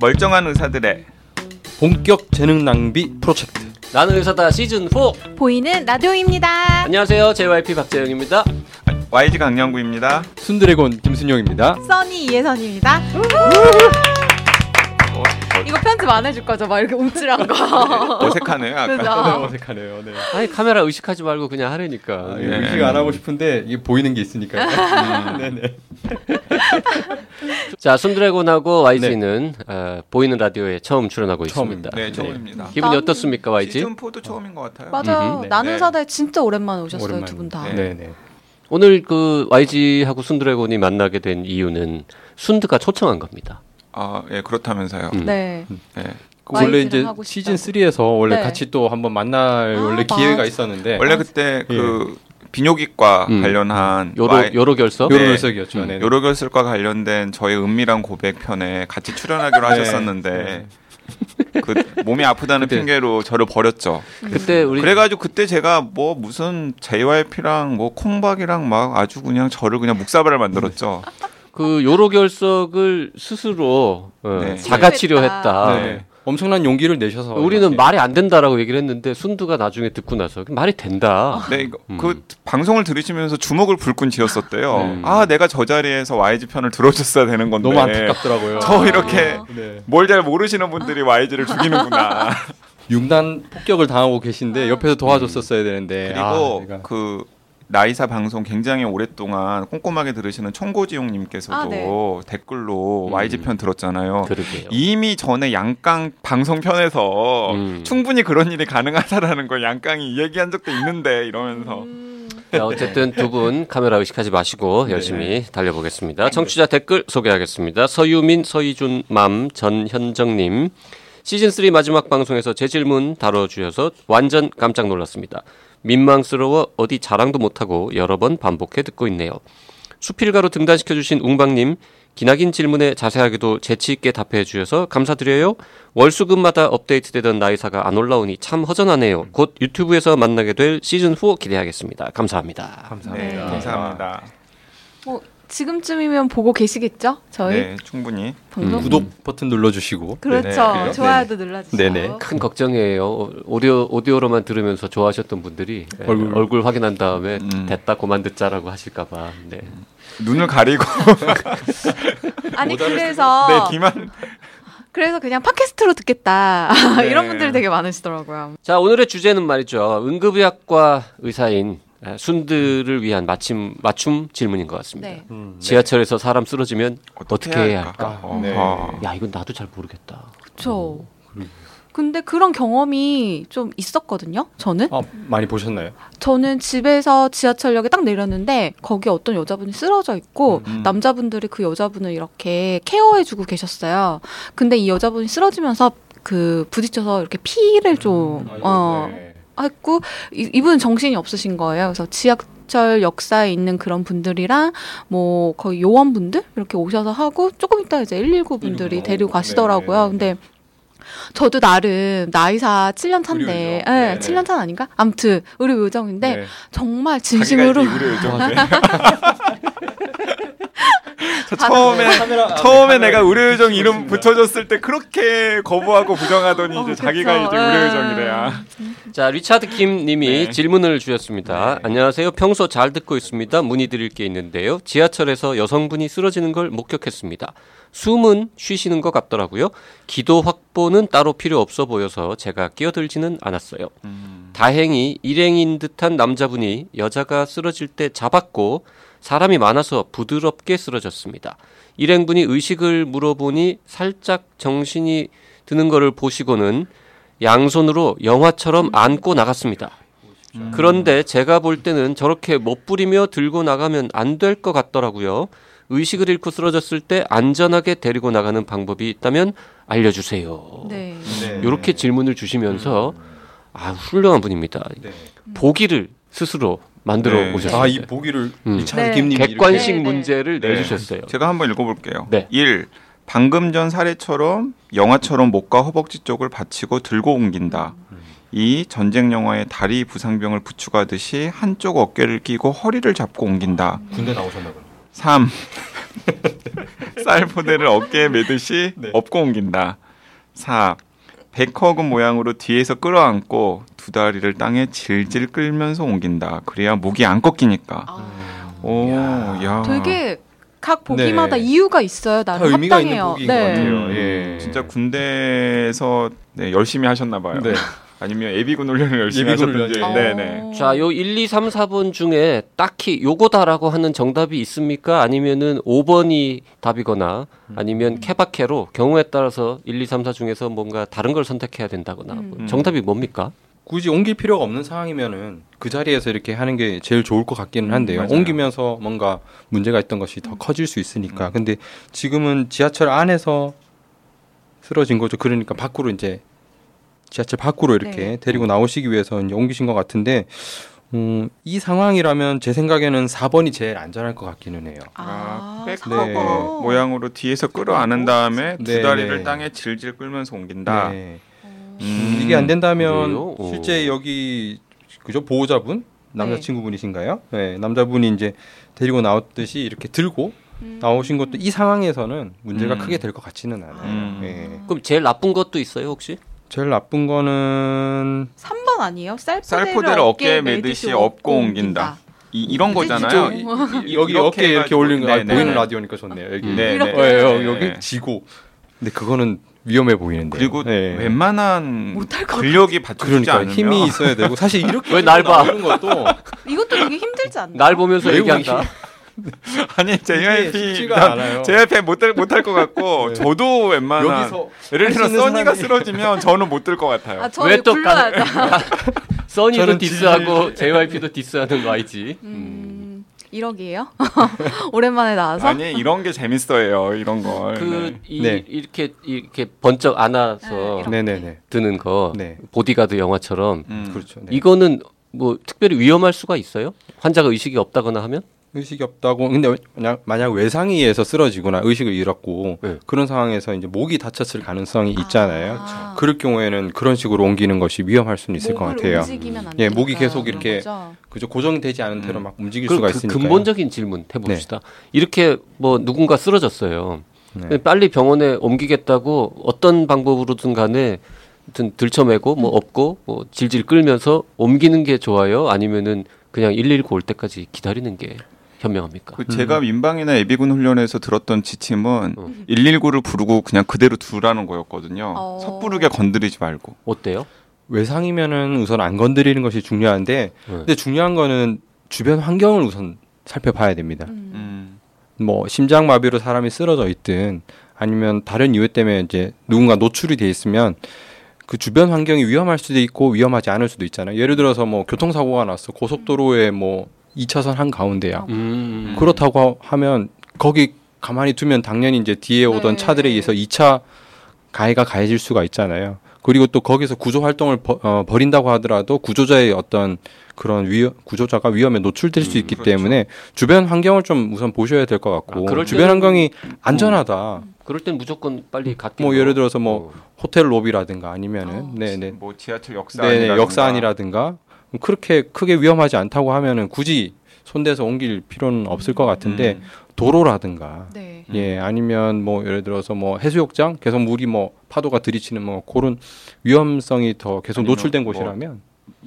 멀쩡한 의사들의 본격 재능 낭비 프로젝트. 나는 의사다 시즌 4 보이는 라디오입니다. 안녕하세요 JYP 박재영입니다 YG 강영구입니다. 순드래곤 김순영입니다. 써니 이혜선입니다. 이거 편집 안 해줄 거죠? 막 이렇게 움찔한 거. 어색하네요. 아까. 그죠? 어색하네요. 네. 아니 카메라 의식하지 말고 그냥 하려니까 아, 예. 예. 의식 안 하고 싶은데 이게 보이는 게 있으니까요. 네네. 자 순드래곤하고 YG는 어, 보이는 라디오에 처음 출연하고 처음입니다. 있습니다 네, 처음입니다. 기분이 난- 어떻습니까 YG? 시즌 4도 처음인 것 같아요. 맞아요. 음흠. 네. 나는 네. 사다에 진짜 오랜만에 오셨어요. 두 분 다. 네. 네네. 오늘 그 YG하고 순드래곤이 만나게 된 이유는 순드가 초청한 겁니다 아, 예, 그렇다면서요. 음. 네. 네. 그 원래 이제 하고 시즌 싶다고. 3에서 원래 네. 같이 또 한번 만날 아, 원래 맞아. 기회가 있었는데 원래 그때 그 비뇨기과 음. 관련한 요로 요로 결석 네. 요런 녀석이었죠. 음, 네. 요로 결석과 관련된 저의 은밀한 고백 편에 같이 출연하기로 네. 하셨었는데 그 몸이 아프다는 그때- 핑계로 저를 버렸죠. 그때 우리 그래가지고 그때 제가 뭐 무슨 JYP랑 뭐 콩박이랑 막 아주 그냥 저를 그냥 묵사발을 만들었죠. 그 요로 결석을 스스로 어, 네. 자가 치료했다. 네. 엄청난 용기를 내셔서 우리는 이렇게 말이 안 된다라고 얘기를 했는데 순두가 나중에 듣고 나서 말이 된다. 네, 이거 음. 그 방송을 들으시면서 주먹을 불끈 쥐었었대요. 네. 아, 내가 저 자리에서 YG 편을 들어줬어야 되는 건데. 너무 안타깝더라고요. 저 이렇게 네. 뭘잘 모르시는 분들이 YG를 죽이는구나. 융단 폭격을 당하고 계신데 옆에서 도와줬었어야 되는데 그리고 아, 내가- 그 나이사 방송 굉장히 오랫동안 꼼꼼하게 들으시는 청고지용님께서도 아, 네. 댓글로 음. YG 편 들었잖아요. 그러게요. 이미 전에 양깡 방송 편에서 음. 충분히 그런 일이 가능하다라는 걸 양깡이 얘기한 적도 있는데 이러면서 음, 자, 어쨌든 두 분 카메라 의식하지 마시고 열심히 달려보겠습니다. 청취자 댓글 소개하겠습니다. 서유민, 서희준, 맘, 전현정님. 시즌3 마지막 방송에서 제 질문 다뤄주셔서 완전 깜짝 놀랐습니다. 민망스러워 어디 자랑도 못하고 여러 번 반복해 듣고 있네요. 수필가로 등단시켜주신 웅방님, 기나긴 질문에 자세하게도 재치있게 답해 주셔서 감사드려요. 월수금마다 업데이트되던 나이사가 안 올라오니 참 허전하네요. 곧 유튜브에서 만나게 될 시즌4 기대하겠습니다. 감사합니다. 감사합니다. 네, 감사합니다. 뭐 지금쯤이면 보고 계시겠죠? 저희 네, 충분히. 방송. 음, 구독 버튼 눌러주시고 그렇죠. 네. 좋아요도 눌러주세요. 네네. 큰 걱정이에요. 오디오, 오디오로만 들으면서 좋아하셨던 분들이 얼굴, 얼굴. 얼굴 확인한 다음에 음. 됐다 그만 듣자라고 하실까봐. 네. 눈을 가리고 아니 그래서 네, 기만 그래서 그냥 팟캐스트로 듣겠다 네. 이런 분들이 되게 많으시더라고요. 자, 오늘의 주제는 말이죠. 응급의학과 의사인 아, 순들을 위한 맞춤, 맞춤 질문인 것 같습니다. 네. 음, 지하철에서 사람 쓰러지면 어떻게 해야 할까? 어, 네. 어. 야, 이건 나도 잘 모르겠다. 그렇죠. 근데 그런 경험이 좀 있었거든요. 저는 아, 많이 보셨나요? 저는 집에서 지하철역에 딱 내렸는데 거기 어떤 여자분이 쓰러져 있고 음. 남자분들이 그 여자분을 이렇게 케어해주고 계셨어요. 근데 이 여자분이 쓰러지면서 그 부딪혀서 이렇게 피를 좀 음, 어, 네. 했고 이, 이분은 정신이 없으신 거예요. 그래서 지하철 역사에 있는 그런 분들이랑 뭐 거의 요원분들 이렇게 오셔서 하고 조금 있다 이제 119 분들이 119. 데리고 가시더라고요. 네. 근데 저도 나름 나이사 7년 차인데. 예, 네. 7년 차 아닌가? 아무튼 의료 요정인데 네. 정말 진심으로 이제 의료 요정인데. 저 받아- 처음에 카메라- 처음에 카메라 내가 의료 요정 이름. 붙여줬을 때 그렇게 거부하고 부정하더니 어, 이제 그쵸. 자기가 이제 의료 예. 요정이래야. 자, 리차드 킴 님이 네. 질문을 주셨습니다. 안녕하세요. 평소 잘 듣고 있습니다. 문의드릴 게 있는데요. 지하철에서 여성분이 쓰러지는 걸 목격했습니다. 숨은 쉬시는 것 같더라고요. 기도 확보는 따로 필요 없어 보여서 제가 끼어들지는 않았어요. 다행히 일행인 듯한 남자분이 여자가 쓰러질 때 잡았고 사람이 많아서 부드럽게 쓰러졌습니다. 일행분이 의식을 물어보니 살짝 정신이 드는 것을 보시고는 양손으로 영화처럼 안고 나갔습니다. 그런데 제가 볼 때는 저렇게 못 부리며 들고 나가면 안 될 것 같더라고요. 의식을 잃고 쓰러졌을 때 안전하게 데리고 나가는 방법이 있다면 알려주세요. 네. 네. 이렇게 질문을 주시면서 아 훌륭한 분입니다. 네. 보기를 스스로 만들어 네. 오셨습니다. 아, 이 보기를 음. 네. 김님이 객관식 네, 네. 문제를 네. 내주셨어요. 제가 한번 읽어볼게요. 네. 1. 방금 전 사례처럼 영화처럼 목과 허벅지 쪽을 받치고 들고 옮긴다. 2. 전쟁 영화의 다리 부상병을 부축하듯이 한쪽 어깨를 끼고 허리를 잡고 옮긴다. 이렇게 군대 나오셨나 보네. 3. 쌀 포대를 어깨에 매듯이 네. 업고 옮긴다. 4. 백허금 모양으로 뒤에서 끌어안고 두 다리를 땅에 질질 끌면서 옮긴다. 그래야 목이 안 꺾이니까. 아, 오, 이야. 야. 되게 각 보기마다 네. 이유가 있어요. 다 나름 의미가 있는 합당해요. 네. 것 같아요. 음, 예. 진짜 군대에서 네, 열심히 하셨나 봐요. 네. 아니면 예비군 훈련을 열심히 예비군 하셨든지. 훈련. 네, 네. 어. 자, 요 1, 2, 3, 4번 중에 딱히 요거다라고 하는 정답이 있습니까? 아니면은 5번이 답이거나 아니면 케바케로 경우에 따라서 1, 2, 3, 4 중에서 뭔가 다른 걸 선택해야 된다거나 뭐 음. 정답이 뭡니까? 굳이 옮길 필요가 없는 상황이면은 그 자리에서 이렇게 하는 게 제일 좋을 것 같기는 한데요. 맞아요. 옮기면서 뭔가 문제가 있던 것이 더 커질 수 있으니까. 근데 지금은 지하철 안에서 쓰러진 거죠. 그러니까 밖으로 이제 지하철 밖으로 이렇게 네. 데리고 나오시기 위해서 이제 옮기신 것 같은데 음, 이 상황이라면 제 생각에는 4번이 제일 안전할 것 같기는 해요. 아, 백 사과. 네. 모양으로 뒤에서 끌어안은 다음에 두 네, 다리를 네. 땅에 질질 끌면서 옮긴다. 네. 음. 이게 안 된다면 그래요? 실제 여기 그죠 보호자분 남자친구분이신가요? 네, 남자분이 이제 데리고 나왔듯이 이렇게 들고 음. 나오신 것도 이 상황에서는 문제가 음. 크게 될 것 같지는 않아요. 음. 예. 그럼 제일 나쁜 것도 있어요, 혹시? 제일 나쁜 거는 3번 아니에요? 쌀포대를, 쌀포대를 어깨에 매듯이 업고 옮긴다. 이, 이런 거잖아요. 이- 이- 여기 이렇게 어깨에 이렇게. 올리는 거 아, 네, 네, 보이는 네. 라디오니까 좋네요. 여기 네, 이렇게. 네. 어, 여- 네. 여기 지고. 근데 그거는 위험해 보이는데. 그리고 웬만한 못할 것 근력이 받쳐주지 그러니까 않으면 힘이 있어야 되고 사실 이렇게 왜 날 봐? 이런 것도 이것도 되게 힘들지 않나요? 날 보면서 얘기한다. 아니 이게 JYP. JYP 못할 못할 것 같고 네. 저도 웬만한 여기서 예를 들어 써니가 사람이- 쓰러지면 저는 못 들 것 같아요. 아, 저왜왜또 불러야죠. 써니도 디스하고 JYP도 디스하는 거 알지? 음, 1억이에요? 오랜만에 나와서? 아니 이런 게 재밌어요. 이런 걸. 그 네. 이, 네. 이렇게 이렇게 번쩍 안아서 네, 네네네. 드는 거 네. 보디가드 영화처럼 음. 그렇죠. 네. 이거는 뭐 특별히 위험할 수가 있어요? 환자가 의식이 없다거나 하면? 의식이 없다고 근데 만약, 만약 외상에 의해서 쓰러지거나 의식을 잃었고 네. 그런 상황에서 이제 목이 다쳤을 가능성이 있잖아요. 아. 그럴 경우에는 그런 식으로 옮기는 것이 위험할 수는 있을 것 같아요. 움직이면 안 예, 목이 계속 이렇게 거죠? 그죠 고정되지 않은 대로 막 움직일 그, 수가 그 있으니까. 근본적인 질문 해봅시다. 이렇게 뭐 누군가 쓰러졌어요. 네. 빨리 병원에 옮기겠다고 어떤 방법으로든 간에 하여튼 들쳐매고 뭐 업고 뭐 질질 끌면서 옮기는 게 좋아요? 아니면은 그냥 119 올 때까지 기다리는 게 현명합니까? 그 제가 민방이나 예비군 훈련에서 들었던 지침은 어. 119를 부르고 그냥 그대로 두라는 거였거든요. 어. 섣부르게 건드리지 말고. 어때요? 외상이면은 우선 안 건드리는 것이 중요한데 네. 근데 중요한 거는 주변 환경을 우선 살펴봐야 됩니다. 음. 음. 뭐 심장 마비로 사람이 쓰러져 있든 아니면 다른 이유 때문에 이제 누군가 노출이 돼 있으면 그 주변 환경이 위험할 수도 있고 위험하지 않을 수도 있잖아요. 예를 들어서 뭐 교통사고가 났어. 고속도로에 뭐 2차선 한 가운데야. 음. 그렇다고 하면 거기 가만히 두면 당연히 이제 뒤에 오던 네. 차들에 의해서 2차 가해가 가해질 수가 있잖아요. 그리고 또 거기서 구조 활동을 버, 어, 벌인다고 하더라도 구조자의 어떤 그런 위 구조자가 위험에 노출될 수 음, 있기 그렇죠. 때문에 주변 환경을 좀 우선 보셔야 될 것 같고 아, 주변 환경이 안전하다. 그럴 땐 무조건 빨리 갖게. 뭐 예를 들어서 뭐 어. 호텔 로비라든가 아니면은 어. 네네 뭐 지하철 역사 네네 안이라든가. 역사 안이라든가 그렇게 크게 위험하지 않다고 하면은 굳이 손대서 옮길 필요는 없을 것 같은데 음. 도로라든가 네. 예 아니면 뭐 예를 들어서 뭐 해수욕장 계속 물이 뭐 파도가 들이치는 뭐 그런 위험성이 더 계속 노출된 뭐 곳이라면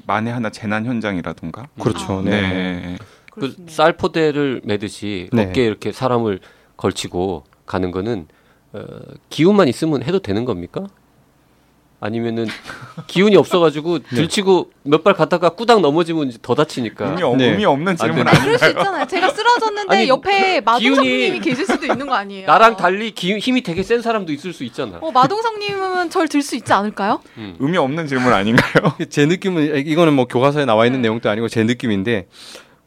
만에 하나 재난 현장이라든가. 그렇죠 아. 네. 네. 그. 쌀포대를 매듯이 네. 어깨에 이렇게 사람을 걸치고 가는 거는 어, 기운만 있으면 해도 되는 겁니까? 아니면은 기운이 없어가지고 네. 들치고 몇 발 가다가 꾸당 넘어지면 이제 더 다치니까. 의미, 없- 네. 의미 없는 질문 안 아닌가요? 그럴 수 있잖아요. 제가 쓰러졌는데 아니, 옆에 마동석님이 기운이- 계실 수도 있는 거 아니에요? 나랑 달리 기, 힘이 되게 센 사람도 있을 수 있잖아. 어, 마동석님은 절 들 수 있지 않을까요? 음. 의미 없는 질문 아닌가요? 제 느낌은 이거는 뭐 교과서에 나와 있는 네. 내용도 아니고 제 느낌인데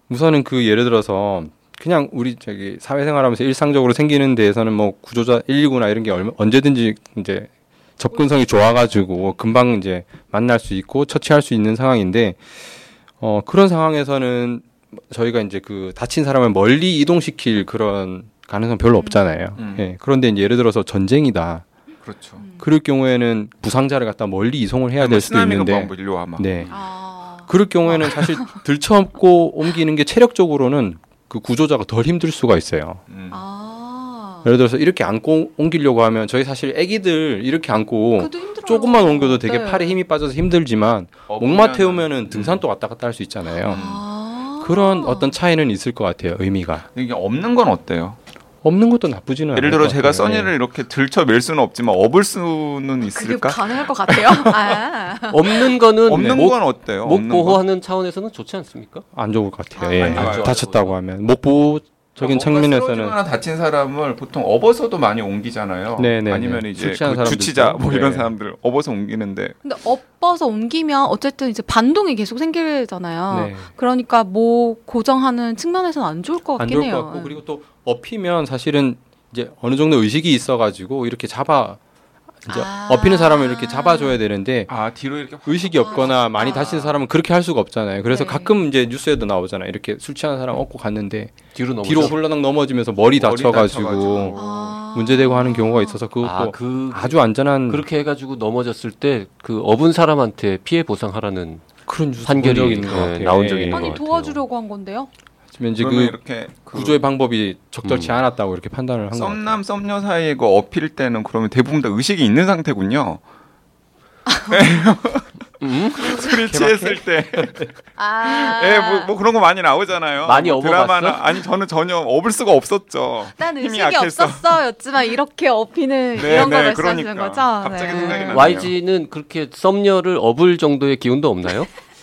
우선은 그 예를 들어서 그냥 우리 저기 사회생활하면서 일상적으로 생기는 데에서는 뭐 구조자 119나 이런 게 얼마, 언제든지 이제 접근성이 좋아가지고 금방 이제 만날 수 있고 처치할 수 있는 상황인데 어 그런 상황에서는 저희가 이제 그 다친 사람을 멀리 이동시킬 그런 가능성 별로 없잖아요. 음. 예. 그런데 이제 예를 들어서 전쟁이다. 그렇죠. 그럴 경우에는 부상자를 갖다 멀리 이송을 해야 될 수도 있는데. 네. 아. 그럴 경우에는 사실 들쳐업고 옮기는 게 체력적으로는 그 구조자가 덜 힘들 수가 있어요. 음. 아. 예를 들어서 이렇게 안고 옮기려고 하면 저희 사실 애기들 이렇게 안고. 조금만 옮겨도 되게 네. 팔에 힘이 빠져서 힘들지만 목마 태우면은 등산도 왔다 갔다 할 수 있잖아요. 아. 그런 어떤 차이는 있을 것 같아요. 의미가 이게 없는 건 어때요? 없는 것도 나쁘지는 예를 들어 것 제가 같아요. 네. 써니를 이렇게 들쳐 맬 수는 없지만 업을 수는 그게 있을까? 가능할 것 같아요. 아. 없는 거는 없는 목, 건 어때요? 목? 보호하는 차원에서는 좋지 않습니까? 안 좋을 것 같아요. 아, 예. 안 좋아요. 다쳤다고 하면 목 보호 적인 측면에서는 쓰러지거나 다친 사람을 보통 업어서도 많이 옮기잖아요. 네, 네, 아니면 네. 이제 그 주치자. 뭐 이런 네. 사람들 업어서 옮기는데 근데 엎어서 옮기면 어쨌든 이제 반동이 계속 생기잖아요. 네. 그러니까 목 고정하는 측면에서는 안 좋을 것안 같긴 좋을 해요. 것 같고 그리고 또 업히면 사실은 이제 어느 정도 의식이 있어가지고 이렇게 잡아 이제 아. 업히는 사람을 이렇게 잡아줘야 되는데 아 뒤로 이렇게 확- 의식이 없거나 많이 아. 다친 사람은 그렇게 할 수가 없잖아요. 그래서 네. 가끔 이제 뉴스에도 나오잖아요. 이렇게 술 취한 사람 업고 갔는데 뒤로 넘어. 뒤로 홀라당 넘어지면서 머리 머리 다쳐가지고 다쳐가지고. 아. 문제되고 하는 경우가 있어서 그것도 아, 그 아주 안전한 그렇게 해가지고 넘어졌을 때 그 업은 사람한테 피해 보상하라는 그런 뉴스 판결이, 본 적이 있는 것 네, 같아요. 나온 적이 예. 있는 아니 것 같아요. 도와주려고 한 건데요. 하지만 이제 그 이렇게 그 구조의 방법이 적절치 음. 않았다고 이렇게 판단을 한것 같아요. 썸남 썸녀 사이에 그 어필 때는 그러면 대부분 다 의식이 있는 상태군요. 음? 술이 취했을 때, 아. 예, 뭐, 뭐 그런 거 많이 나오잖아요. 많이 뭐? 드라마나 아니 저는 전혀 업을 수가 없었죠. 난 의식이 약했어. 없었어였지만 이렇게 업히는 네, 이런 걸 네, 말씀하시는 그러니까. 거죠? 갑자기 네. 생각이 나네요. YG는 그렇게 썸녀를 업을 정도의 기운도 없나요?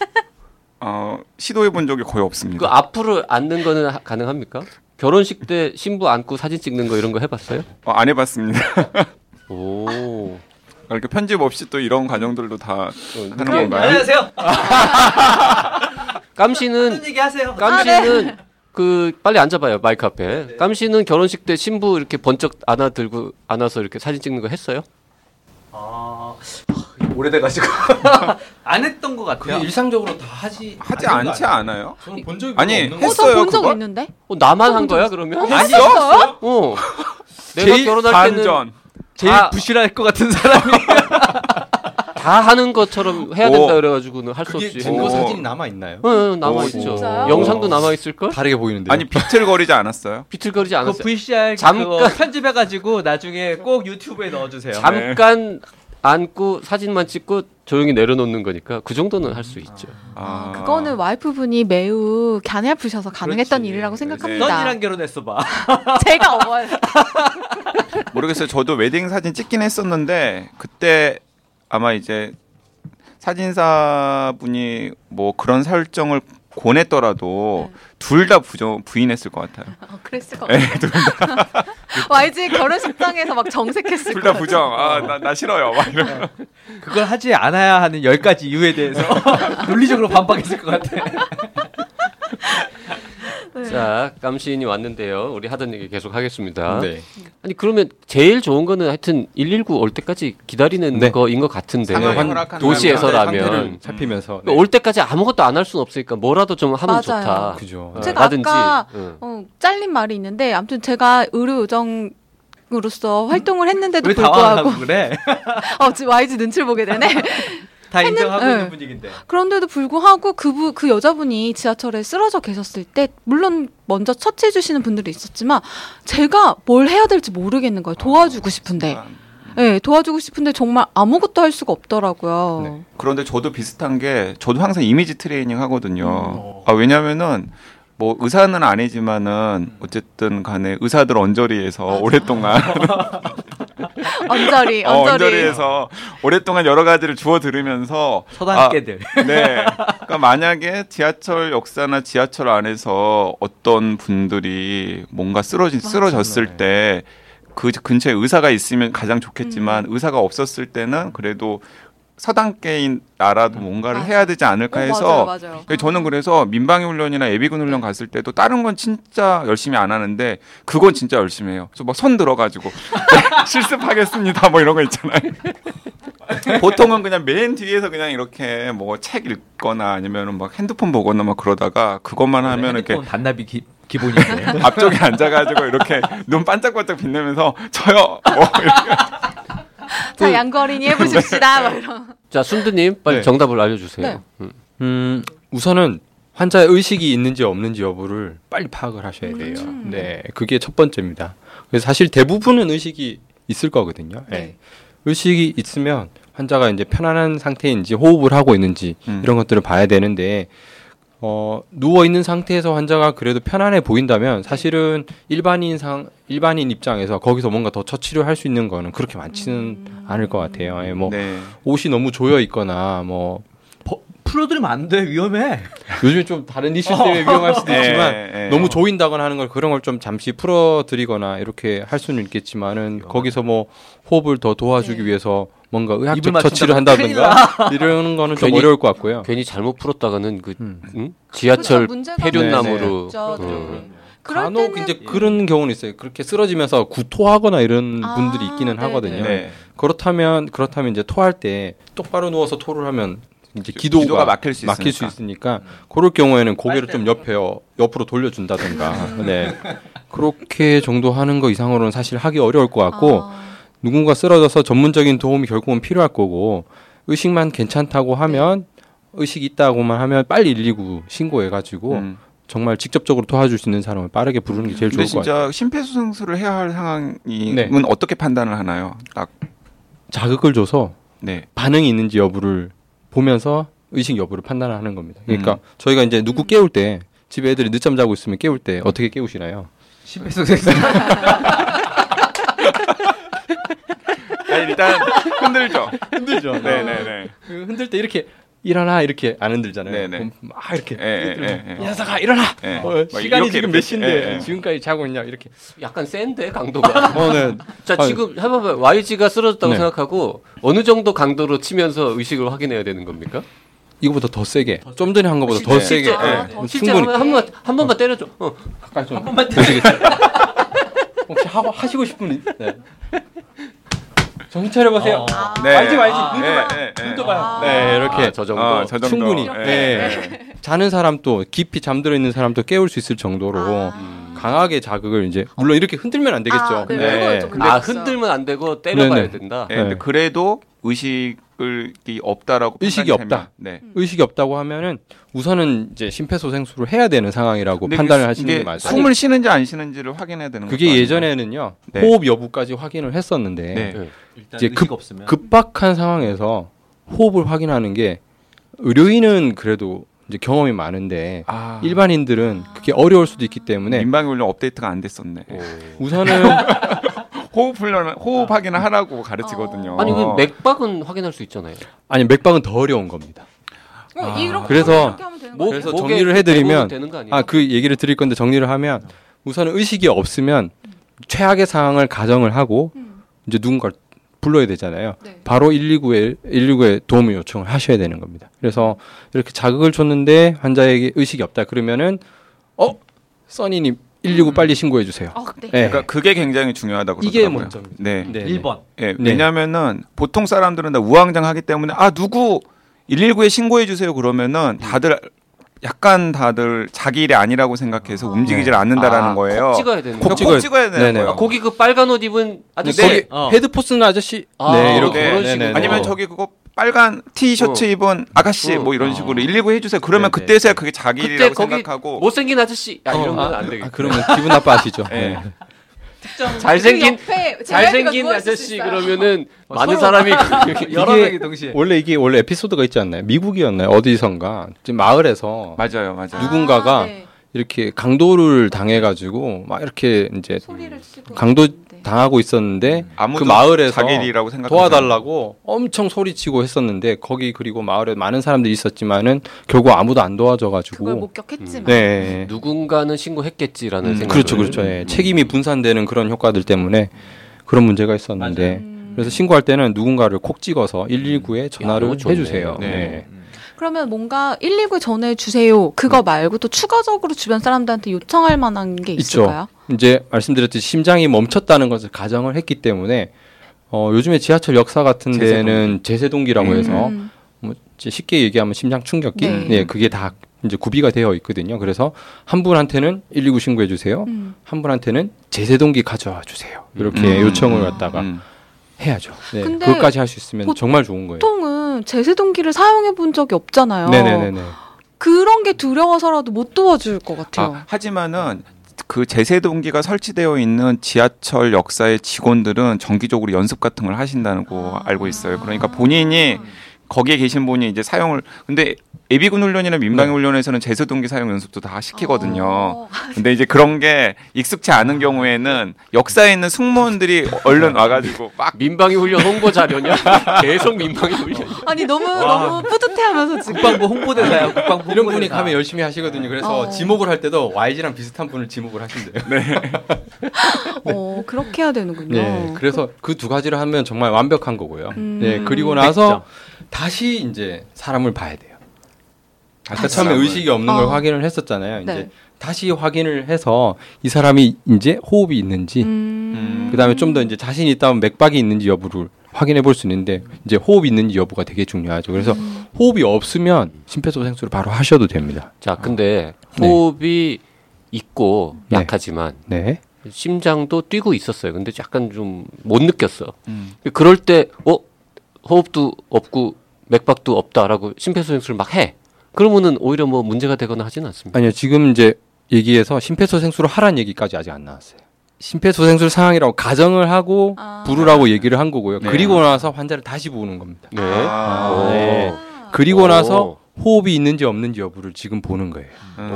어, 시도해 본 적이 거의 그 없습니다. 앞으로 앉는 거는 하- 가능합니까? 결혼식 때 신부 안고 사진 찍는 거 이런 거 해봤어요? 어, 안 해봤습니다. 오. 이렇게 편집 없이 또 이런 과정들도 다 하는 건가요? 안녕하세요. 깜씨는 무슨 얘기 하세요? 깜씨는 그 빨리 앉아봐요 마이크 앞에. 깜씨는 결혼식 때 신부 이렇게 번쩍 안아 들고 안아서 이렇게 사진 찍는 거 했어요? 아, 오래돼가지고 안 했던 것 같아요. 일상적으로 다 하지 하지 않지 않아요? 저는 본 적이 아니, 했어요, 저본 적 그거? 있는데? 어, 나만 어, 한 거야 좀- 그러면? 했어? 어. 내가 제일 결혼할 때는 반전. 제일 아. 부실할 것 같은 사람이. 다 하는 것처럼 해야 오. 된다 그래가지고는 할 수 없지. 증거 오. 사진이 남아 있나요? 응, 남아 오, 있죠. 영상도 남아 있을 걸? 다르게 보이는데. 아니 비틀거리지 않았어요? 비틀거리지 그 않았어요. VCR 잠깐. 그거 편집해가지고 나중에 꼭 유튜브에 넣어주세요. 잠깐 앉고 사진만 찍고 조용히 내려놓는 거니까 그 정도는 할 수 있죠. 아, 그거는 와이프분이 매우 가냘프셔서 가능했던 그렇지. 일이라고 네, 생각합니다. 넌이랑 결혼했어 봐. 제가 어머니. 모르겠어요. 저도 웨딩 사진 찍긴 했었는데 그때 아마 이제 사진사 분이 뭐 그런 설정을 권했더라도 네. 둘 다 부인했을 것 같아요. 어, 그랬을 것 같아요. YG 결혼식장에서 막 정색했을 둘것다 부정. 아 나 나 싫어요. 막 이런. 그걸 하지 않아야 하는 열 가지 이유에 대해서 논리적으로 반박했을 것 같아. 네. 자, 깜시인이 왔는데요. 우리 하던 얘기 계속 하겠습니다. 네. 아니 그러면 제일 좋은 거는 하여튼 119 올 때까지 기다리는 네. 거인 것 같은데 도시에서라면 살피면서 그러니까 올 때까지 아무것도 안 할 수는 없으니까 뭐라도 좀 하면 맞아요. 좋다. 그죠. 어, 제가 라든지, 아까 응. 어, 잘린 말이 있는데 아무튼 제가 의료 요정 으로서 활동을 했는데도 왜 불구하고 그래? 어 지금 YG 눈치를 보게 되네. 다 인정하고 네. 있는 분위기인데. 그런데도 불구하고 그부 그 여자분이 지하철에 쓰러져 계셨을 때 물론 먼저 처치해 주시는 분들이 있었지만 제가 뭘 해야 될지 모르겠는 거예요. 도와주고 싶은데. 네, 도와주고 싶은데 정말 아무것도 할 수가 없더라고요. 네. 그런데 저도 비슷한 게 저도 항상 이미지 트레이닝 하거든요. 음. 아 왜냐면은 뭐 의사는 아니지만은 어쨌든 간에 의사들 언저리에서 오랫동안 언저리, 어, 언저리. 언저리에서 오랫동안 여러 가지를 주워 들으면서 서당깨들. 아, 네. 그러니까 만약에 지하철 역사나 지하철 안에서 어떤 분들이 뭔가 쓰러진 쓰러졌을 맞아요. 때그 근처에 의사가 있으면 가장 좋겠지만 음. 의사가 없었을 때는 그래도 서당계인 나라도 뭔가를 맞아. 해야 되지 않을까 어, 해서 맞아요, 맞아요. 그래서 저는 그래서 민방위 훈련이나 예비군 훈련 갔을 때도 다른 건 진짜 열심히 안 하는데 그건 진짜 열심히 해요. 그래서 막손 들어가지고 네, 실습하겠습니다. 뭐 이런 거 있잖아요. 보통은 그냥 맨 뒤에서 그냥 이렇게 뭐 책 읽거나 아니면은 막 핸드폰 보거나 막 그러다가 그것만 하면 이렇게 반납이 기, 기본인데. 앞쪽에 앉아가지고 이렇게 눈 반짝반짝 빛내면서 저요. 뭐 이렇게. 자, 양거린이 해보십시다. 막 이런. 자, 순드님 빨리 네. 정답을 알려주세요. 네. 음. 음, 우선은 환자의 의식이 있는지 없는지 여부를 빨리 파악을 하셔야 돼요. 음. 네, 그게 첫 번째입니다. 그래서 사실 대부분은 의식이 있을 거거든요. 네. 네. 의식이 있으면 환자가 이제 편안한 상태인지 호흡을 하고 있는지 음. 이런 것들을 봐야 되는데 어, 누워 있는 상태에서 환자가 그래도 편안해 보인다면 사실은 일반인 상 일반인 입장에서 거기서 뭔가 더 처치를 할 수 있는 거는 그렇게 많지는 음. 않을 것 같아요. 예, 뭐 네. 옷이 너무 조여 있거나 뭐 풀어드리면 안 돼. 위험해. 요즘에 좀 다른 이슈 때문에 위험할 수도 있지만 예, 예. 너무 조인다거나 하는 걸 그런 걸 좀 잠시 풀어드리거나 이렇게 할 수는 있겠지만은 거기서 뭐 호흡을 더 도와주기 네. 위해서 뭔가 의학적 처치를 한다든가 이러는 거는 좀 괜히- 어려울 것 같고요. 괜히 잘못 풀었다가는 그 음. 응? 지하철 그렇죠. 폐륜나무로 있죠. 네. 음. 그럴 간혹 때는 이제 그런 경우는 있어요. 그렇게 쓰러지면서 구토하거나 이런 아, 분들이 있기는 네네. 하거든요. 네. 그렇다면 그렇다면 이제 토할 때 똑바로 누워서 토를 하면 이제 기도가, 기도가 막힐 수 막힐 수 있으니까. 있으니까 그럴 경우에는 고개를 좀 옆에 옆으로 돌려준다든가 네 그렇게 정도 하는 거 이상으로는 사실 하기 어려울 것 같고 아, 누군가 쓰러져서 전문적인 도움이 결국은 필요할 거고 의식만 괜찮다고 하면 의식 있다고만 하면 빨리 119 신고해가지고 음. 정말 직접적으로 도와줄 수 있는 사람을 빠르게 부르는 게 제일 좋을 것 같아요. 진짜 심폐소생술을 해야 할 상황이면 네. 어떻게 판단을 하나요? 딱 자극을 줘서 네. 반응이 있는지 여부를 보면서 의식 여부를 판단하는 겁니다. 그러니까 음. 저희가 이제 누구 깨울 때 집에 애들이 늦잠 자고 있으면 깨울 때 어떻게 깨우시나요? 심폐소생술. 아니, 일단 흔들죠. 흔들죠. 네네네. 그 흔들 때 이렇게 일어나 이렇게 안 흔들잖아요. 네네. 그럼 막 이렇게 예, 예, 예, 예. 일어나. 예. 어, 막 시간이 이렇게, 지금 이렇게. 몇 시인데 예, 예. 지금까지 자고 있냐 이렇게. 약간 센데 강도가. 어, 네. 자 아유. 지금 해봐봐 YG가 쓰러졌다고 네. 생각하고 어느 정도 강도로 치면서 의식을 확인해야 되는 겁니까? 이거보다 더 세게. 좀 전에 한 거보다 더 세게. 실제, 예. 아, 더 실제 충분히 한, 한 번만 한 번만 때려줘. 어. 가까이 좀. 한 번만 되시겠어요? 혹시 하고 하시고 싶은 분? 네. 정신 차려 보세요. 어. 네. 알지 말지. 아, 눈도 예, 봐요. 눈도 봐요. 아. 네, 이렇게 아, 저 정도. 어, 저 정도. 충분히. 예, 네. 예. 자는 사람도 깊이 잠들어 있는 사람도 깨울 수 있을 정도로 아. 강하게 자극을 이제 물론 이렇게 흔들면 안 되겠죠. 아, 네, 근데 그걸 좀 아. 흔들면 안 되고 때려봐야 네네. 된다. 예, 근데 네. 그래도 의식이 없다라고 의식이 없다. 네. 의식이 없다고 하면은 우선은 이제 심폐소생술을 해야 되는 상황이라고 판단을 그- 하시는 게 맞아요. 숨을 쉬는지 안 쉬는지를 확인해야 되는 그게 것도 예전에는요 네. 호흡 여부까지 확인을 했었는데 네. 일단 이제 급- 없으면 급박한 상황에서 호흡을 확인하는 게 의료인은 그래도 이제 경험이 많은데 아, 일반인들은 그게 어려울 수도 있기 때문에 민방위 훈련 업데이트가 안 됐었네. 오. 우선은 호흡 훈련 호흡 확인을 하라고 가르치거든요. 아니 그 맥박은 확인할 수 있잖아요. 아니 맥박은 더 어려운 겁니다. 어, 이렇게 그래서 목- 거예요? 그래서 정리를 해드리면-? 아 그 얘기를 드릴 건데 정리를 하면 우선은 의식이 없으면 최악의 상황을 가정을 하고 음. 이제 누군가를 불러야 되잖아요. 네. 바로 119에 119에 도움을 요청을 하셔야 되는 겁니다. 그래서 이렇게 자극을 줬는데 환자에게 의식이 없다 그러면은 어 써니님 119 음. 빨리 신고해 주세요. 어, 네. 네. 그러니까 그게 굉장히 중요하다고 이게 그러더라고요. 먼저입니다. 네. 네. 1번. 예, 네. 왜냐면은 보통 사람들은 다 우왕장하기 때문에 아 누구 119에 신고해 주세요 그러면은 다들 약간 다들 자기 일이 아니라고 생각해서 움직이질 않는다라는 아, 거예요. 콕 찍어야 되는 콕, 거. 콕콕 찍어야- 되는. 거예요. 아, 거기 그 빨간 옷 입은 아저씨. 네. 어. 헤드포스는 아저씨. 아, 네 이렇게 그런 네, 네, 네. 아니면 어. 저기 그거 빨간 티셔츠 어. 입은 아가씨 어. 뭐 이런 어. 식으로 119 해주세요. 그러면 네, 네. 그때서야 그게 자기 그때 일이라고 거기 생각하고 못생긴 아저씨. 야 이런 어, 건안 되겠다. 아, 그러면 기분 나빠하시죠. 네. 네. 잘생긴 잘생긴 아저씨. 그러면은 어, 많은 사람이 여러 명이 동시에. 원래 이게 원래 에피소드가 있지 않나요? 미국이었나요? 어디선가 지금 마을에서 맞아요, 맞아요. 아, 누군가가 네. 이렇게 강도를 당해가지고 막 이렇게 이제 강도. 당하고 있었는데 아무도 그 마을에서 도와달라고 엄청 소리치고 했었는데 거기 그리고 마을에 많은 사람들이 있었지만은 결국 아무도 안 그걸 도와줘가지고. 목격했지만. 네. 누군가는 신고했겠지라는 음, 생각. 그렇죠 그렇죠. 예. 책임이 분산되는 그런 효과들 때문에 그런 문제가 있었는데. 음. 그래서 신고할 때는 누군가를 콕 찍어서 119에 전화를 이거 좋네. 해주세요. 네. 네. 그러면 뭔가 119 전해 주세요. 그거 말고 또 추가적으로 주변 사람들한테 요청할 만한 게 있죠. 있을까요? 이제 말씀드렸듯이 심장이 멈췄다는 것을 가정을 했기 때문에 어, 요즘에 지하철 역사 같은 제세동기. 데는 제세동기 라고 해서 음. 뭐 이제 쉽게 얘기하면 심장 충격기, 네. 네. 그게 다 이제 구비가 되어 있거든요. 그래서 한 분한테는 119 신고해 주세요. 음. 한 분한테는 제세동기 가져와 주세요. 이렇게 음. 요청을 갖다가 음. 해야죠. 네. 근데 그것까지 할 수 있으면 보- 정말 좋은 거예요. 보통은 제세 동기를 사용해 본 적이 없잖아요. 네네네네. 그런 게 두려워서라도 못 도와줄 것 같아요. 아, 하지만은 그 제세 동기가 설치되어 있는 지하철 역사의 직원들은 정기적으로 연습 같은 걸 하신다고 아. 알고 있어요. 그러니까 본인이 거기에 계신 분이 이제 사용을 근데 예비군 훈련이나 민방위 네. 훈련에서는 제세동기 사용 연습도 다 시키거든요. 어. 근데 이제 그런 게 익숙치 않은 경우에는 역사에 있는 승무원들이 얼른 와가지고 막 민방위 훈련 홍보 자료냐? 계속 민방위 훈련. 아니 너무 너무 뿌듯해하면서 지금. 국방부 홍보대사야. 국방부 이런 분이. 가면 열심히 하시거든요. 그래서 어. 지목을 할 때도 YG랑 비슷한 분을 지목을 하신대요. 어 그렇게 해야 되는군요. 네, 그래서 그 두 가지를 하면 정말 완벽한 거고요. 음. 네, 그리고 나서 다시 이제 사람을 봐야 돼요. 아까? 처음에 의식이 없는 걸 어. 확인을 했었잖아요. 네. 이제 다시 확인을 해서 이 사람이 이제 호흡이 있는지, 음. 그다음에 좀 더 이제 자신이 있다면 맥박이 있는지 여부를 확인해 볼 수 있는데 이제 호흡이 있는지 여부가 되게 중요하죠. 그래서 음. 호흡이 없으면 심폐소생술을 바로 하셔도 됩니다. 자, 근데 네. 호흡이 있고 네. 약하지만 네. 심장도 뛰고 있었어요. 근데 약간 좀 못 느꼈어. 음. 그럴 때 어? 호흡도 없고 맥박도 없다라고 심폐소생술 막 해. 그러면은 오히려 뭐 문제가 되거나 하지는 않습니다. 아니요, 지금 이제 얘기해서 심폐소생술을 하란 얘기까지 아직 안 나왔어요. 심폐소생술 상황이라고 가정을 하고 아. 부르라고 얘기를 한 거고요. 네. 그리고 나서 환자를 다시 부르는 겁니다. 네. 아, 오. 네. 그리고 오. 나서 호흡이 있는지 없는지 여부를 지금 보는 거예요. 음.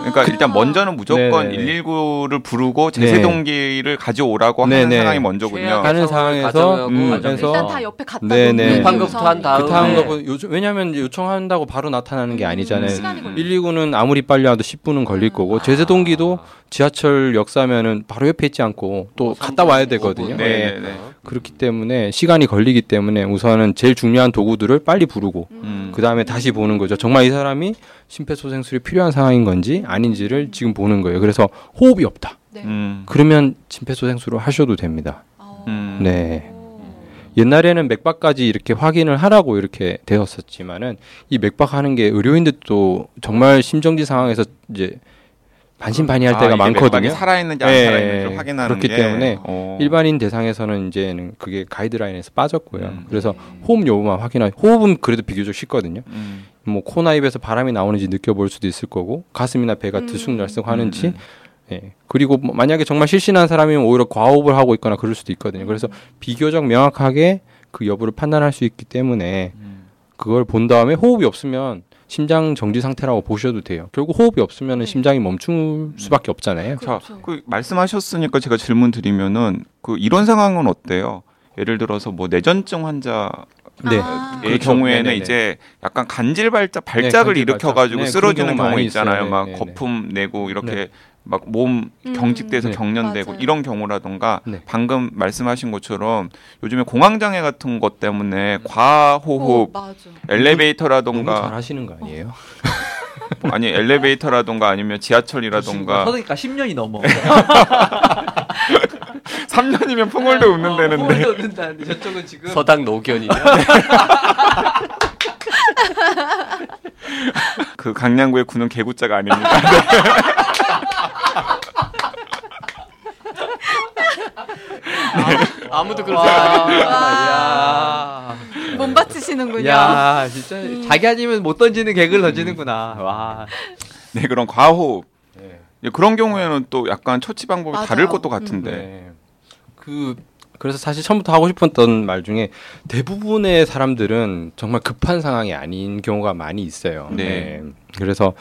그러니까 일단 먼저는 무조건 네네. 119를 부르고 네. 제세 동기를 가져오라고 하는 네네. 상황이 먼저군요. 하는 상황에서 가정하고 음, 일단 다 옆에 갖다 네네. 놓는 급한거부터 한 다음에 그 다음 네. 거 요즘 왜냐하면 요청한다고 바로 나타나는 게 아니잖아요. 음, 시간이 걸려. 119는 아무리 빨리 와도 10분은 걸릴 거고 제세 동기도 지하철 역사면은 바로 옆에 있지 않고 또뭐 갔다 와야 3분, 되거든요. 5분. 네. 네네네. 그렇기 때문에 시간이 걸리기 때문에 우선은 제일 중요한 도구들을 빨리 부르고 음. 그 다음에 다시 보는 거죠. 정말 이 사람이 심폐소생술이 필요한 상황인 건지 아닌지를 지금 보는 거예요. 그래서 호흡이 없다. 네. 음. 그러면 심폐소생술을 하셔도 됩니다. 어. 음. 네. 옛날에는 맥박까지 이렇게 확인을 하라고 이렇게 되었었지만은 이 맥박하는 게 의료인들도 정말 심정지 상황에서 이제 반신반의할 아, 때가 많거든요. 살아있는지 안 예, 살아있는지 확인하는 그렇기 게. 때문에 어. 일반인 대상에서는 이제는 그게 가이드라인에서 빠졌고요. 음. 그래서 호흡 여부만 확인하. 호흡은 그래도 비교적 쉽거든요. 음. 뭐 코나 입에서 바람이 나오는지 느껴볼 수도 있을 거고 가슴이나 배가 음. 들쑥날쑥하는지. 음. 예. 그리고 뭐 만약에 정말 실신한 사람이면 오히려 과호흡을 하고 있거나 그럴 수도 있거든요. 그래서 비교적 명확하게 그 여부를 판단할 수 있기 때문에 음. 그걸 본 다음에 호흡이 없으면 심장 정지 상태라고 보셔도 돼요. 결국 호흡이 없으면 네. 심장이 멈출 수밖에 없잖아요. 자, 그렇죠. 그 말씀하셨으니까 제가 질문 드리면은 그 이런 상황은 어때요? 예를 들어서 뭐 내전증 환자 네. 아. 의 그렇죠. 경우에는 네네네. 이제 약간 간질 발작 발작을 간질 일으켜 가지고 발작. 네, 쓰러지는 경우 경우 있잖아요. 막 네네네. 거품 내고 이렇게 네. 막몸 음. 경직돼서 네. 경련되고 맞아요. 이런 경우라던가 네. 방금 말씀하신 것처럼 요즘에 공황 장애 같은 것 때문에 어, 과호흡. 너무 엘리베이터라던가 잘하시는 거 아니에요? 아니 엘리베이터라던가 아니면 지하철이라던가 서니까 10년이 넘어. 3년이면 풍월도 웃는다는데 어, 저쪽은 지금 서당 노견이냐? 그 강량구의 구는 개구자가 아닙니다. 아무도 그렇게 안 해. 와. 몸 받치시는군요. 야, 진짜 음. 자기 아니면 못 던지는 개그를 던지는구나. 와. 네 그런 과호흡 네. 예, 그런 경우에는 또 약간 처치 방법이 맞아요. 다를 것도 음. 같은데 네. 그 그래서 사실 처음부터 하고 싶었던 말 중에 대부분의 사람들은 정말 급한 상황이 아닌 경우가 많이 있어요. 네. 그래서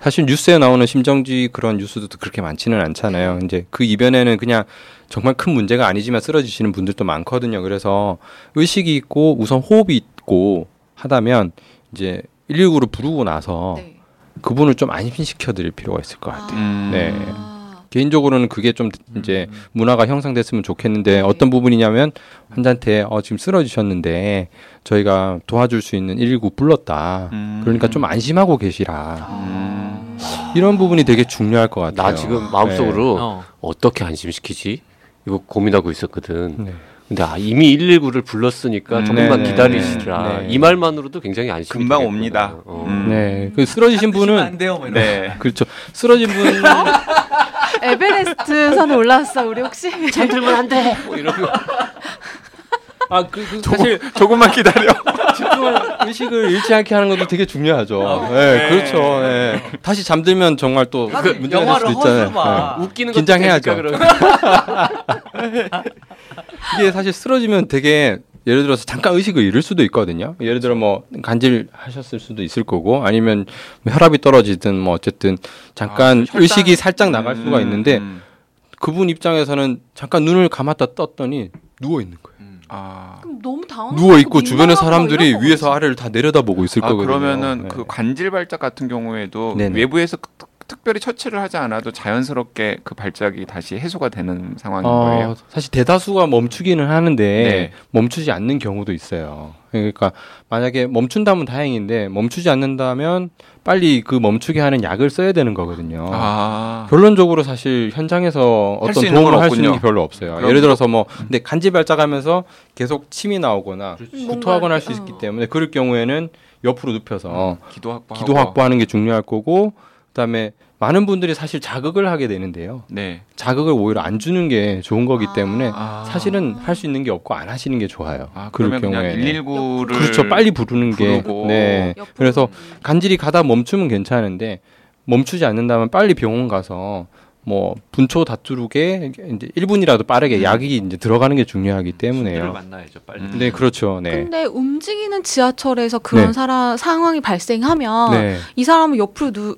사실 뉴스에 나오는 심정지 그런 뉴스도 그렇게 많지는 않잖아요. 이제 그 이변에는 그냥 정말 큰 문제가 아니지만 쓰러지시는 분들도 많거든요. 그래서 의식이 있고 우선 호흡이 있고 하다면 이제 119를 부르고 나서 네. 그분을 좀 안심시켜 드릴 필요가 있을 것 같아요. 음. 네. 개인적으로는 그게 좀 이제 문화가 형성됐으면 좋겠는데 어떤 부분이냐면 환자한테 어 지금 쓰러지셨는데 저희가 도와줄 수 있는 119 불렀다. 음. 그러니까 좀 안심하고 계시라. 음. 이런 부분이 되게 중요할 것 같아요. 나 지금 마음속으로 어. 어떻게 안심시키지? 이거 고민하고 있었거든. 네. 근데 아, 이미 119를 불렀으니까 음, 조금만 네네. 기다리시라. 네. 이 말만으로도 굉장히 안심이 금방 되겠구나. 옵니다. 어. 음. 네. 그 쓰러지신 드시면 분은 안 돼요, 뭐 네. 그렇죠. 쓰러진 분 에베레스트 산에 올라왔어 우리 혹시? 잠들면 안 돼. 뭐 이런 거. 아, 그, 그 조금, 사실 조금만 기다려. 집중을 의식을 잃지 않게 하는 것도 되게 중요하죠. 아, 네, 그렇죠. 네. 다시 잠들면 정말 또 나도 문제가 될 수도 있잖아요. 네. 웃기는 긴장해야죠. 되니까 이게 사실 쓰러지면 되게 예를 들어서 잠깐 의식을 잃을 수도 있거든요. 예를 들어 뭐 간질하셨을 수도 있을 거고 아니면 뭐 혈압이 떨어지든 뭐 어쨌든 잠깐 아, 혈당- 의식이 살짝 나갈 수가 음, 있는데 음. 그분 입장에서는 잠깐 눈을 감았다 떴더니 누워 있는 거예요. 아. 그럼 너무 당황. 누워 있고 주변의 사람들이 위에서 아래를 다 내려다보고 있을 아, 거거든요. 그러면은 네. 그 관질 발작 같은 경우에도 네네. 외부에서 특- 특별히 처치를 하지 않아도 자연스럽게 그 발작이 다시 해소가 되는 상황인 어, 거예요. 사실 대다수가 멈추기는 하는데 네. 멈추지 않는 경우도 있어요. 그러니까 만약에 멈춘다면 다행인데 멈추지 않는다면 빨리 그 멈추게 하는 약을 써야 되는 거거든요. 아. 결론적으로 사실 현장에서 어떤 도움을 건할수 있는. 게 별로 없어요. 그럼- 예를 들어서 뭐 근데 간지 발작하면서 계속 침이 나오거나 구토하거나 할 수 있기 어. 때문에 그럴 경우에는 옆으로 눕혀서 기도 확보 기도 확보하는 게 중요할 거고 그다음에 많은 분들이 사실 자극을 하게 되는데요. 네. 자극을 오히려 안 주는 게 좋은 거기 아. 때문에 아. 사실은 할 수 있는 게 없고 안 하시는 게 좋아요. 아, 그럴 경우에 119를 그렇죠. 빨리 부르는 게 부르고. 네. 옆으로 그래서. 간질이 가다 멈추면 괜찮은데 멈추지 않는다면 빨리 병원 가서 뭐 분초 다투르게 이제 1분이라도 빠르게 약이 이제 들어가는 게 중요하기 때문에요. 만나야죠 빨리. 음. 네, 그렇죠. 네. 근데 움직이는 지하철에서 그런 네. 사람 상황이 발생하면 네. 이 사람은 옆으로 누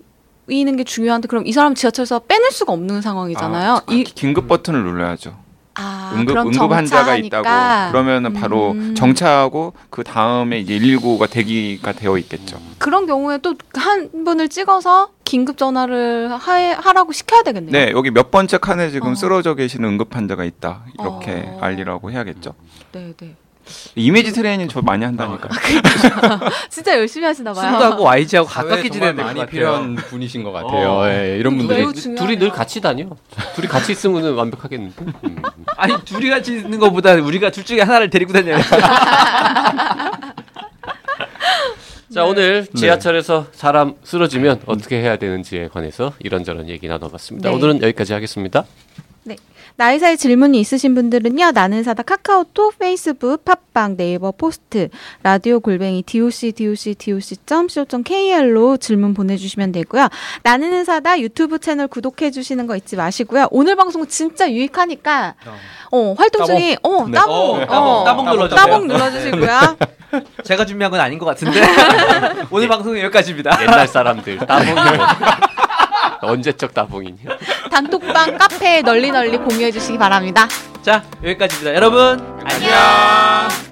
이는 게 중요한데 그럼 이 사람 지하철에서 빼낼 수가 없는 상황이잖아요. 아, 이 긴급 버튼을 눌러야죠. 아, 응급 응급 환자가. 있다고 그러면은 바로 음. 정차하고 그 다음에 이제 119가 대기가 되어 있겠죠. 그런 경우에 또 한 분을 찍어서 긴급 전화를 하, 하라고 시켜야 되겠네요. 네, 여기 몇 번째 칸에 지금 어. 쓰러져 계시는 응급 환자가 있다. 이렇게 어. 알리라고 해야겠죠. 네, 네. 이미지 트레이닝 저 많이 한다니까. 진짜 열심히 하시나 봐요. 수다하고 YG하고 가깝게 지내는 것 많이 같아요. 필요한 분이신 것 같아요. 어. 예, 이런 분들이. 둘이 늘 같이 다녀. 둘이 같이 있으면 완벽하겠는데. 음. 아니 둘이 같이 있는 것보다 우리가 둘 중에 하나를 데리고 다녀요. 자 오늘 네. 지하철에서 사람 쓰러지면 어떻게 해야 되는지에 관해서 이런저런 얘기 나눠봤습니다. 네. 오늘은 여기까지 하겠습니다. 나의사에 질문이 있으신 분들은요. 나는 의사다 카카오톡, 페이스북, 팟빵, 네이버 포스트, 라디오 골뱅이 doc doc doc.co.kr로 질문 보내주시면 되고요. 나는 의사다 유튜브 채널 구독해 주시는 거 잊지 마시고요. 오늘 방송 진짜 유익하니까 어, 활동 따봉. 중에 어, 네. 따봉, 어, 어, 따봉, 따봉 눌러주세요. 따봉 눌러 주시고요. 제가 준비한 건 아닌 것 같은데 오늘 방송은 여기까지입니다. 옛날 사람들 따봉이 뭐. 언제적 따봉이냐. 단톡방 카페에 널리 널리 공유해 주시기 바랍니다. 자 여기까지입니다. 여러분 안녕.